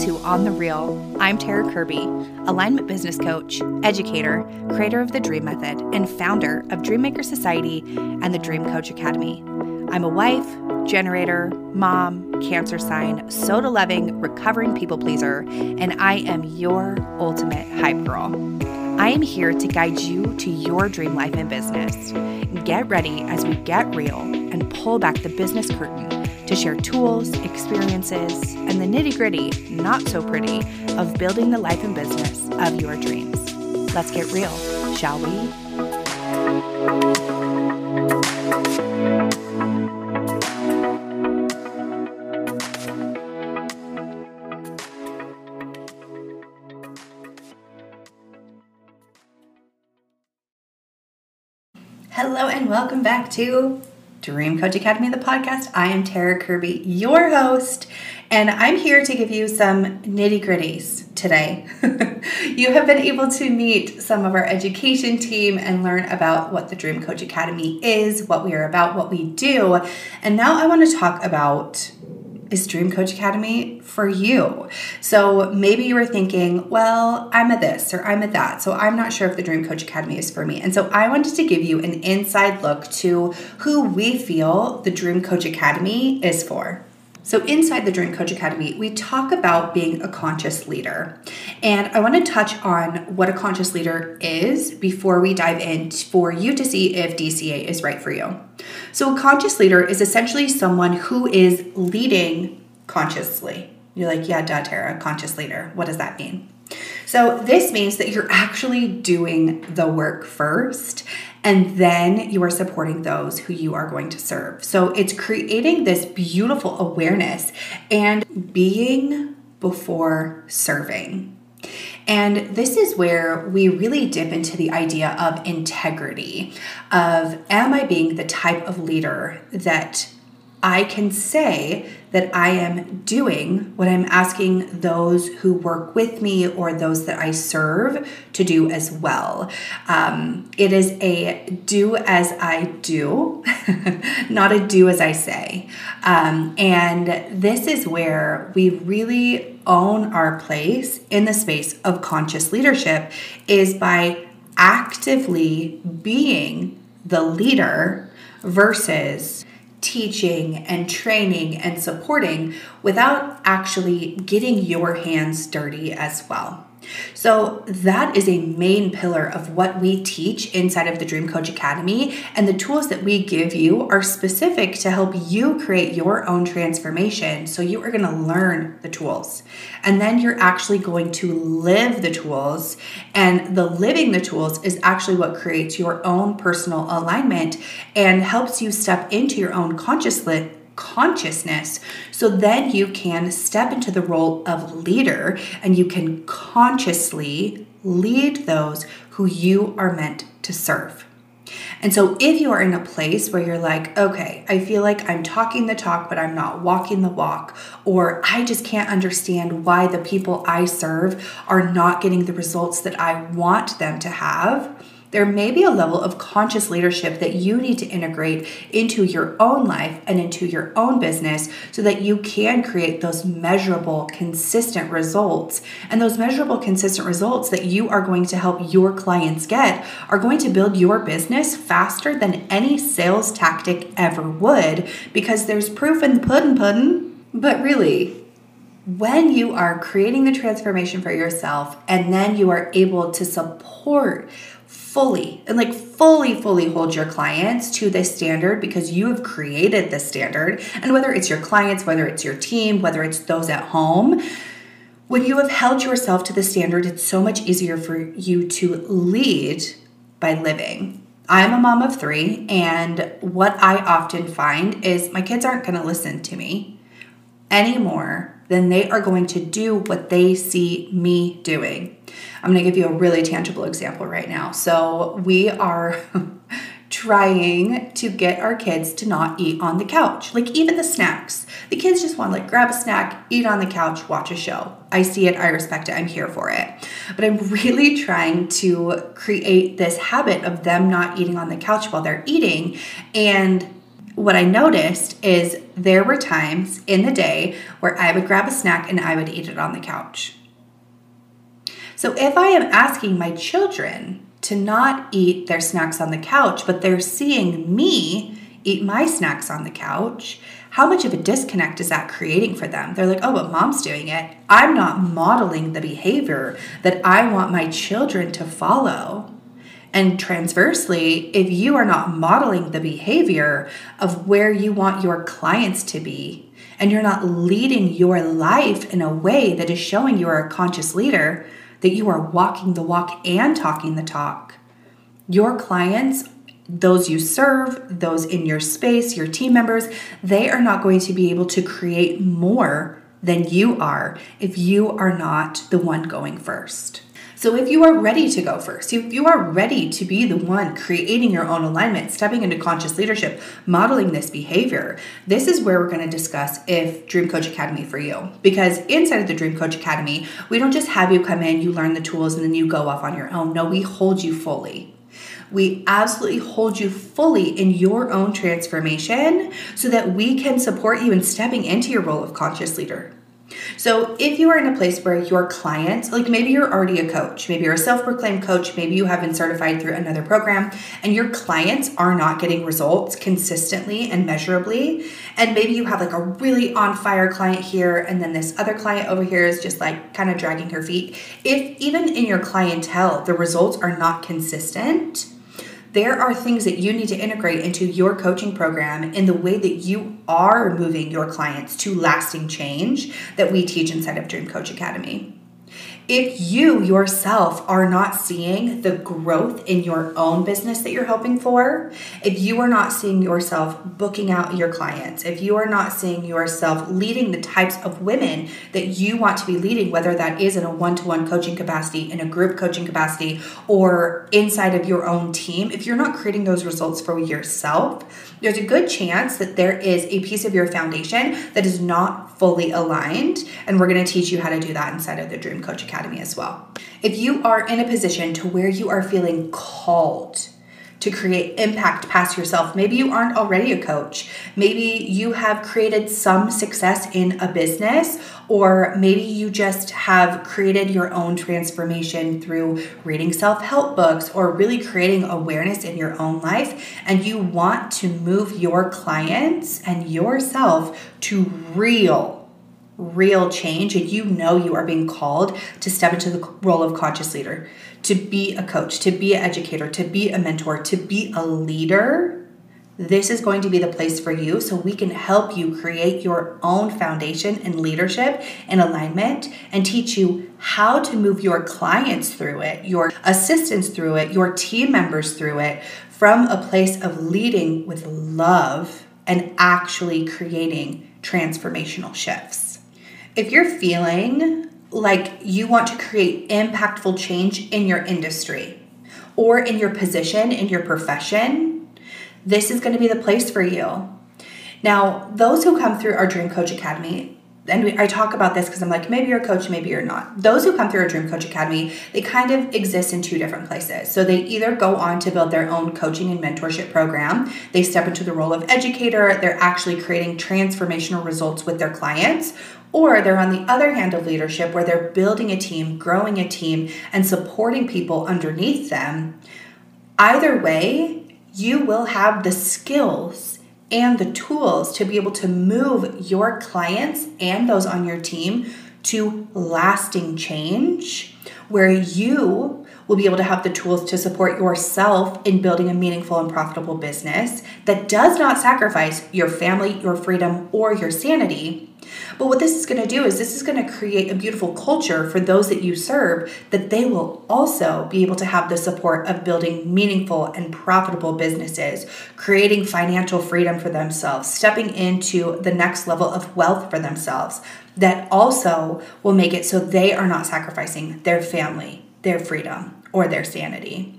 To On the Real. I'm Tara Kirby, alignment business coach, educator, creator of the Dream Method, and founder of Dreammaker Society and the Dream Coach Academy. I'm a wife, generator, mom, cancer sign, soda loving, recovering people pleaser, and I am your ultimate hype girl. I am here to guide you to your dream life and business. Get ready as we get real and pull back the business curtain to share tools, experiences, and the nitty gritty, not so pretty, of building the life and business of your dreams. Let's get real, shall we? Hello, and welcome back to Dream Coach Academy, the podcast. I am Tara Kirby, your host, and I'm here to give you some nitty gritties today. you have been able to meet some of our education team and learn about what the Dream Coach Academy is, what we are about, what we do. And now I want to talk about is Dream Coach Academy for you? So maybe you were thinking, well, I'm at this or I'm at that. So I'm not sure if the Dream Coach Academy is for me. And so I wanted to give you an inside look to who we feel the Dream Coach Academy is for. So, inside the Dream Coach Academy, we talk about being a conscious leader. And I want to touch on what a conscious leader is before we dive in for you to see if DCA is right for you. So, a conscious leader is essentially someone who is leading consciously. You're like, yeah, duh, Tara, conscious leader. What does that mean? So, this means that you're actually doing the work first and then you are supporting those who you are going to serve. So it's creating this beautiful awareness and being before serving. And this is where we really dip into the idea of integrity of am I being the type of leader that I can say that I am doing what I'm asking those who work with me or those that I serve to do as well. Um, it is a do as I do, not a do as I say. Um, and this is where we really own our place in the space of conscious leadership is by actively being the leader versus teaching and training and supporting without actually getting your hands dirty as well. So, that is a main pillar of what we teach inside of the Dream Coach Academy. And the tools that we give you are specific to help you create your own transformation. So, you are going to learn the tools. And then you're actually going to live the tools. And the living the tools is actually what creates your own personal alignment and helps you step into your own consciousness consciousness. So then you can step into the role of leader and you can consciously lead those who you are meant to serve. And so, if you are in a place where you're like, okay, I feel like I'm talking the talk, but I'm not walking the walk, or I just can't understand why the people I serve are not getting the results that I want them to have, there may be a level of conscious leadership that you need to integrate into your own life and into your own business so that you can create those measurable, consistent results. And those measurable, consistent results that you are going to help your clients get are going to build your business faster than any sales tactic ever would because there's proof in the pudding pudding. But really, when you are creating the transformation for yourself and then you are able to support fully and like fully, fully hold your clients to this standard because you have created this standard. And whether it's your clients, whether it's your team, whether it's those at home, when you have held yourself to the standard, it's so much easier for you to lead by living. I'm a mom of three, and what I often find is my kids aren't going to listen to me anymore than they are going to do what they see me doing. I'm going to give you a really tangible example right now. So, we are trying to get our kids to not eat on the couch, like even the snacks. The kids just want to like grab a snack, eat on the couch, watch a show. I see it, I respect it, I'm here for it. But I'm really trying to create this habit of them not eating on the couch while they're eating and what I noticed is there were times in the day where I would grab a snack and I would eat it on the couch. So if I am asking my children to not eat their snacks on the couch, but they're seeing me eat my snacks on the couch, how much of a disconnect is that creating for them? They're like, oh, but mom's doing it. I'm not modeling the behavior that I want my children to follow. And transversely, if you are not modeling the behavior of where you want your clients to be, and you're not leading your life in a way that is showing you are a conscious leader, that you are walking the walk and talking the talk, your clients those you serve, those in your space, your team members, they are not going to be able to create more than you are if you are not the one going first. So, if you are ready to go first, if you are ready to be the one creating your own alignment, stepping into conscious leadership, modeling this behavior, this is where we're going to discuss if Dream Coach Academy for you. Because inside of the Dream Coach Academy, we don't just have you come in, you learn the tools, and then you go off on your own. No, we hold you fully. We absolutely hold you fully in your own transformation so that we can support you in stepping into your role of conscious leader. So, if you are in a place where your clients, like maybe you're already a coach, maybe you're a self proclaimed coach, maybe you have been certified through another program, and your clients are not getting results consistently and measurably, and maybe you have like a really on fire client here, and then this other client over here is just like kind of dragging her feet. If even in your clientele, the results are not consistent, there are things that you need to integrate into your coaching program in the way that you are moving your clients to lasting change that we teach inside of Dream Coach Academy if you yourself are not seeing the growth in your own business that you're hoping for, if you are not seeing yourself booking out your clients, if you are not seeing yourself leading the types of women that you want to be leading, whether that is in a one to one coaching capacity, in a group coaching capacity, or inside of your own team, if you're not creating those results for yourself, there's a good chance that there is a piece of your foundation that is not fully aligned. And we're going to teach you how to do that inside of the Dream Coach Academy as well. If you are in a position to where you are feeling called, to create impact past yourself. Maybe you aren't already a coach. Maybe you have created some success in a business, or maybe you just have created your own transformation through reading self help books or really creating awareness in your own life. And you want to move your clients and yourself to real real change and you know you are being called to step into the role of conscious leader, to be a coach, to be an educator, to be a mentor, to be a leader, this is going to be the place for you so we can help you create your own foundation in leadership and alignment and teach you how to move your clients through it, your assistants through it, your team members through it from a place of leading with love and actually creating transformational shifts if you're feeling like you want to create impactful change in your industry or in your position, in your profession, this is going to be the place for you. Now, those who come through our Dream Coach Academy, and we, I talk about this because I'm like, maybe you're a coach, maybe you're not. Those who come through our Dream Coach Academy, they kind of exist in two different places. So they either go on to build their own coaching and mentorship program, they step into the role of educator, they're actually creating transformational results with their clients, or they're on the other hand of leadership where they're building a team, growing a team, and supporting people underneath them. Either way, you will have the skills and the tools to be able to move your clients and those on your team to lasting change where you will be able to have the tools to support yourself in building a meaningful and profitable business that does not sacrifice your family, your freedom, or your sanity. But what this is going to do is this is going to create a beautiful culture for those that you serve that they will also be able to have the support of building meaningful and profitable businesses, creating financial freedom for themselves, stepping into the next level of wealth for themselves that also will make it so they are not sacrificing their family, their freedom, or their sanity.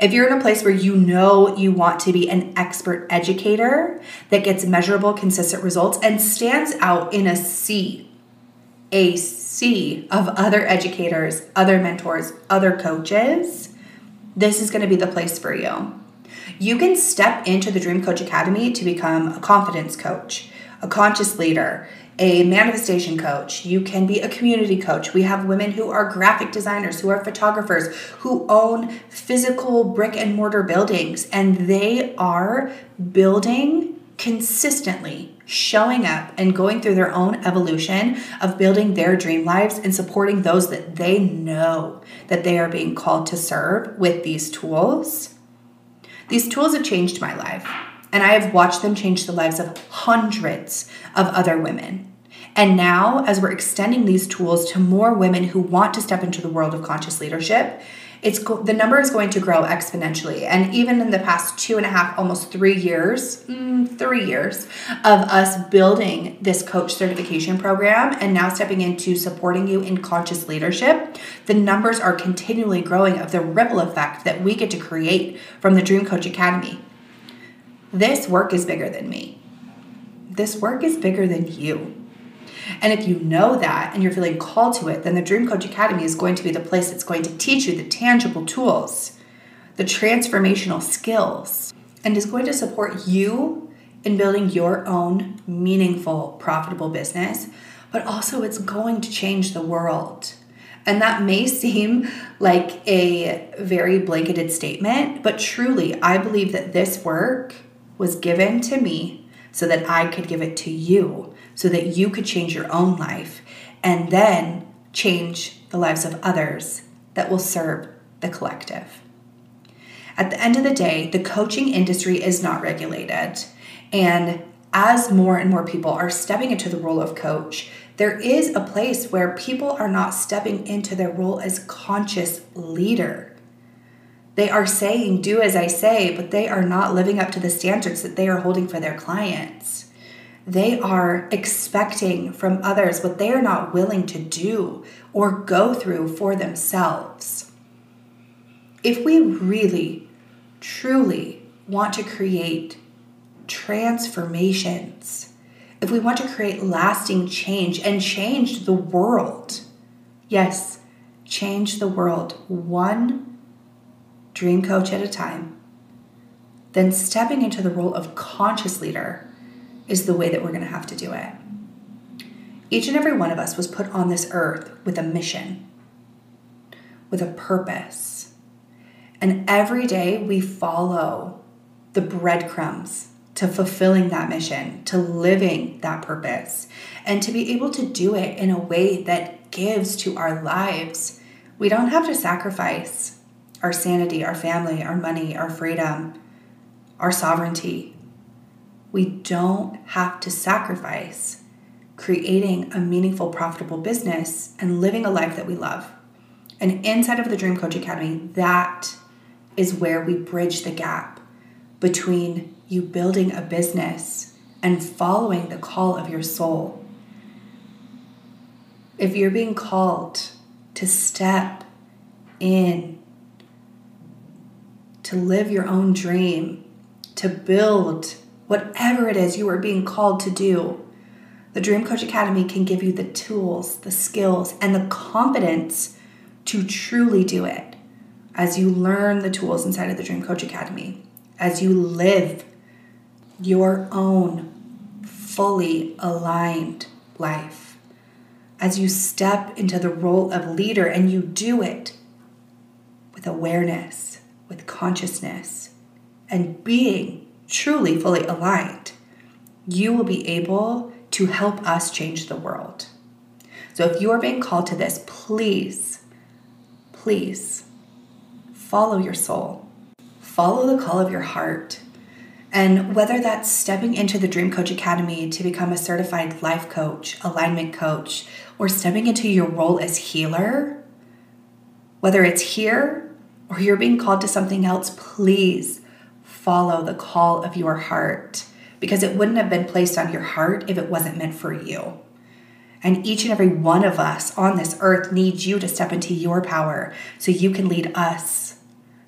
If you're in a place where you know you want to be an expert educator that gets measurable, consistent results and stands out in a sea, a sea of other educators, other mentors, other coaches, this is going to be the place for you. You can step into the Dream Coach Academy to become a confidence coach, a conscious leader, a manifestation coach. You can be a community coach. We have women who are graphic designers, who are photographers, who own physical brick and mortar buildings, and they are building consistently, showing up and going through their own evolution of building their dream lives and supporting those that they know that they are being called to serve with these tools. These tools have changed my life and I have watched them change the lives of hundreds of other women. And now, as we're extending these tools to more women who want to step into the world of conscious leadership, it's go- the number is going to grow exponentially. And even in the past two and a half, almost three years, mm, three years of us building this coach certification program and now stepping into supporting you in conscious leadership, the numbers are continually growing of the ripple effect that we get to create from the Dream Coach Academy. This work is bigger than me. This work is bigger than you. And if you know that and you're feeling called to it, then the Dream Coach Academy is going to be the place that's going to teach you the tangible tools, the transformational skills, and is going to support you in building your own meaningful, profitable business, but also it's going to change the world. And that may seem like a very blanketed statement, but truly, I believe that this work was given to me so that I could give it to you, so that you could change your own life and then change the lives of others that will serve the collective. At the end of the day, the coaching industry is not regulated. And as more and more people are stepping into the role of coach, there is a place where people are not stepping into their role as conscious leader. They are saying, do as I say, but they are not living up to the standards that they are holding for their clients. They are expecting from others what they are not willing to do or go through for themselves. If we really, truly want to create transformations, if we want to create lasting change and change the world, yes, change the world one dream coach at a time, then stepping into the role of conscious leader is the way that we're going to have to do it. Each and every one of us was put on this earth with a mission, with a purpose. And every day we follow the breadcrumbs to fulfilling that mission, to living that purpose, and to be able to do it in a way that gives to our lives. We don't have to sacrifice our sanity, our family, our money, our freedom, our sovereignty. We don't have to sacrifice creating a meaningful, profitable business and living a life that we love. And inside of the Dream Coach Academy, that is where we bridge the gap between you building a business and following the call of your soul. If you're being called to step in to live your own dream, to build whatever it is you are being called to do. The Dream Coach Academy can give you the tools, the skills, and the confidence to truly do it as you learn the tools inside of the Dream Coach Academy, as you live your own fully aligned life, as you step into the role of leader and you do it with awareness with consciousness and being truly fully aligned, you will be able to help us change the world. So if you are being called to this, please, please follow your soul, follow the call of your heart. And whether that's stepping into the Dream Coach Academy to become a certified life coach, alignment coach, or stepping into your role as healer, whether it's here or you're being called to something else, please follow the call of your heart because it wouldn't have been placed on your heart if it wasn't meant for you. And each and every one of us on this earth needs you to step into your power so you can lead us,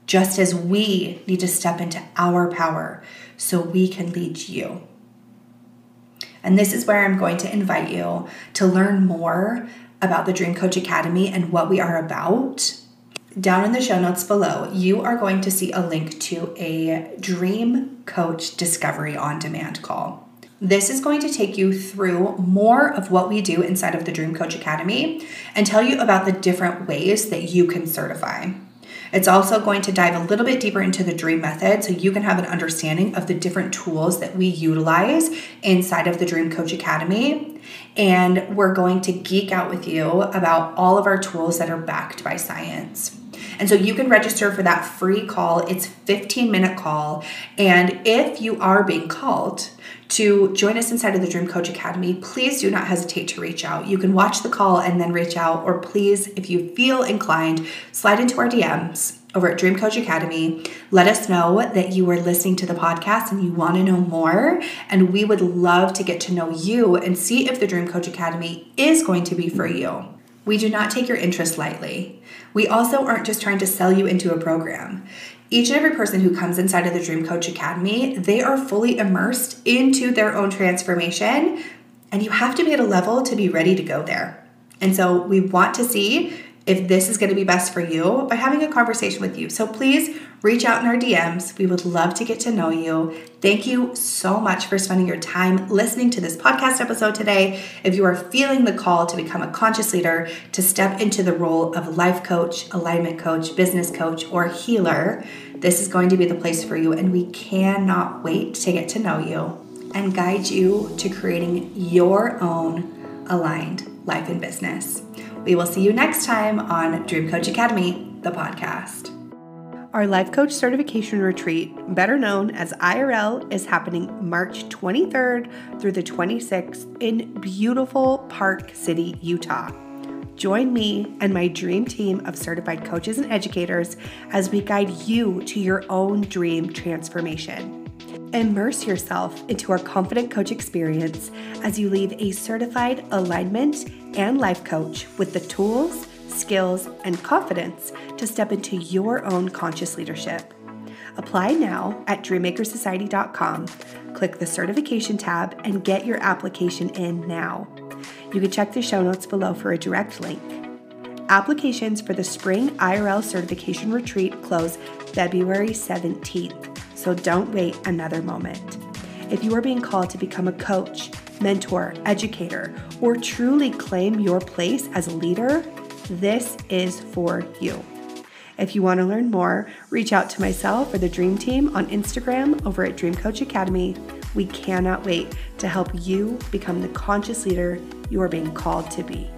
just as we need to step into our power so we can lead you. And this is where I'm going to invite you to learn more about the Dream Coach Academy and what we are about down in the show notes below, you are going to see a link to a Dream Coach Discovery on Demand call. This is going to take you through more of what we do inside of the Dream Coach Academy and tell you about the different ways that you can certify. It's also going to dive a little bit deeper into the dream method so you can have an understanding of the different tools that we utilize inside of the Dream Coach Academy. And we're going to geek out with you about all of our tools that are backed by science. And so you can register for that free call. It's 15 minute call. And if you are being called to join us inside of the Dream Coach Academy, please do not hesitate to reach out. You can watch the call and then reach out, or please, if you feel inclined, slide into our DMs over at Dream Coach Academy. Let us know that you are listening to the podcast and you want to know more. And we would love to get to know you and see if the Dream Coach Academy is going to be for you. We do not take your interest lightly. We also aren't just trying to sell you into a program. Each and every person who comes inside of the Dream Coach Academy, they are fully immersed into their own transformation, and you have to be at a level to be ready to go there. And so we want to see if this is going to be best for you by having a conversation with you. So please reach out in our DMs. We would love to get to know you. Thank you so much for spending your time listening to this podcast episode today. If you are feeling the call to become a conscious leader, to step into the role of life coach, alignment coach, business coach, or healer, this is going to be the place for you. And we cannot wait to get to know you and guide you to creating your own aligned life and business. We will see you next time on Dream Coach Academy, the podcast. Our Life Coach Certification Retreat, better known as IRL, is happening March 23rd through the 26th in beautiful Park City, Utah. Join me and my dream team of certified coaches and educators as we guide you to your own dream transformation. Immerse yourself into our confident coach experience as you leave a certified alignment and life coach with the tools, skills, and confidence to step into your own conscious leadership. Apply now at dreammakersociety.com. Click the certification tab and get your application in now. You can check the show notes below for a direct link. Applications for the Spring IRL Certification Retreat close February 17th so don't wait another moment. If you are being called to become a coach, mentor, educator, or truly claim your place as a leader, this is for you. If you want to learn more, reach out to myself or the Dream Team on Instagram over at Dream Coach Academy. We cannot wait to help you become the conscious leader you are being called to be.